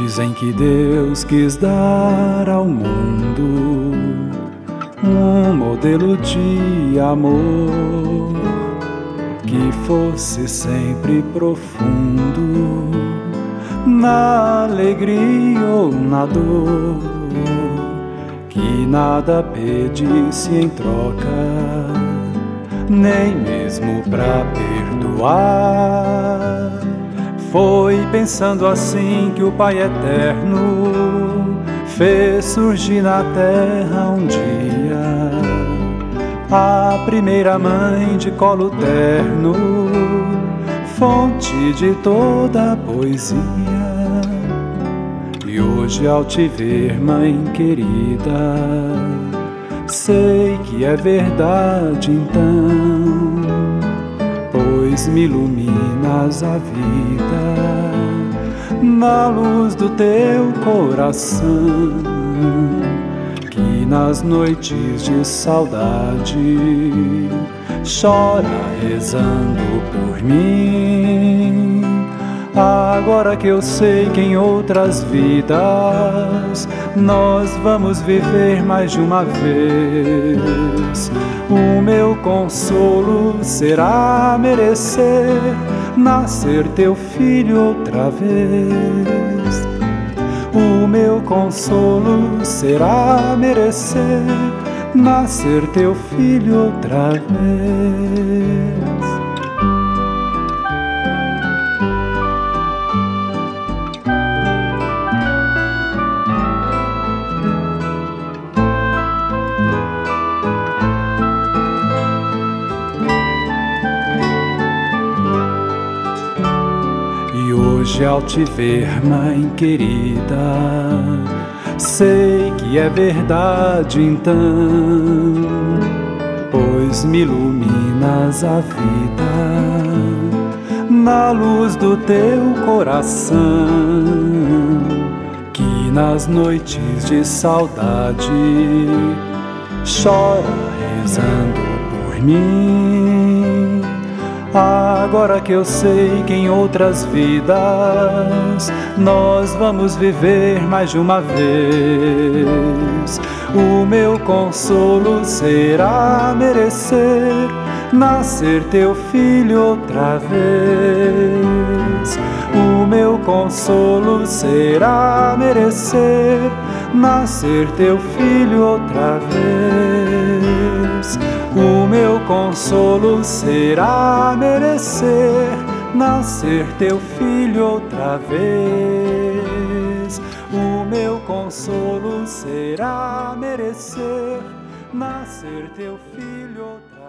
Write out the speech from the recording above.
Dizem que Deus quis dar ao mundo um modelo de amor que fosse sempre profundo na alegria ou na dor, que nada pedisse em troca, nem mesmo pra perdoar. Foi pensando assim que o Pai Eterno fez surgir na terra um dia a primeira mãe de colo terno, fonte de toda a poesia. E hoje, ao te ver, mãe querida, sei que é verdade então, me iluminas a vida na luz do teu coração nas noites de saudade, chora rezando por mim. Agora que eu sei que em outras vidas nós vamos viver mais de uma vez, o meu consolo será merecer nascer teu filho outra vez o meu consolo será merecer nascer teu filho outra vez. Hoje ao te ver, mãe querida, sei que é verdade então, pois me iluminas a vida na luz do teu coração, que nas noites de saudade chora rezando mim Agora que eu sei que em outras vidas nós vamos viver mais de uma vez, o meu consolo será merecer nascer teu filho outra vez. O meu consolo será merecer nascer teu filho outra vez o meu consolo será merecer nascer teu filho outra vez. O meu consolo será merecer nascer teu filho outra vez.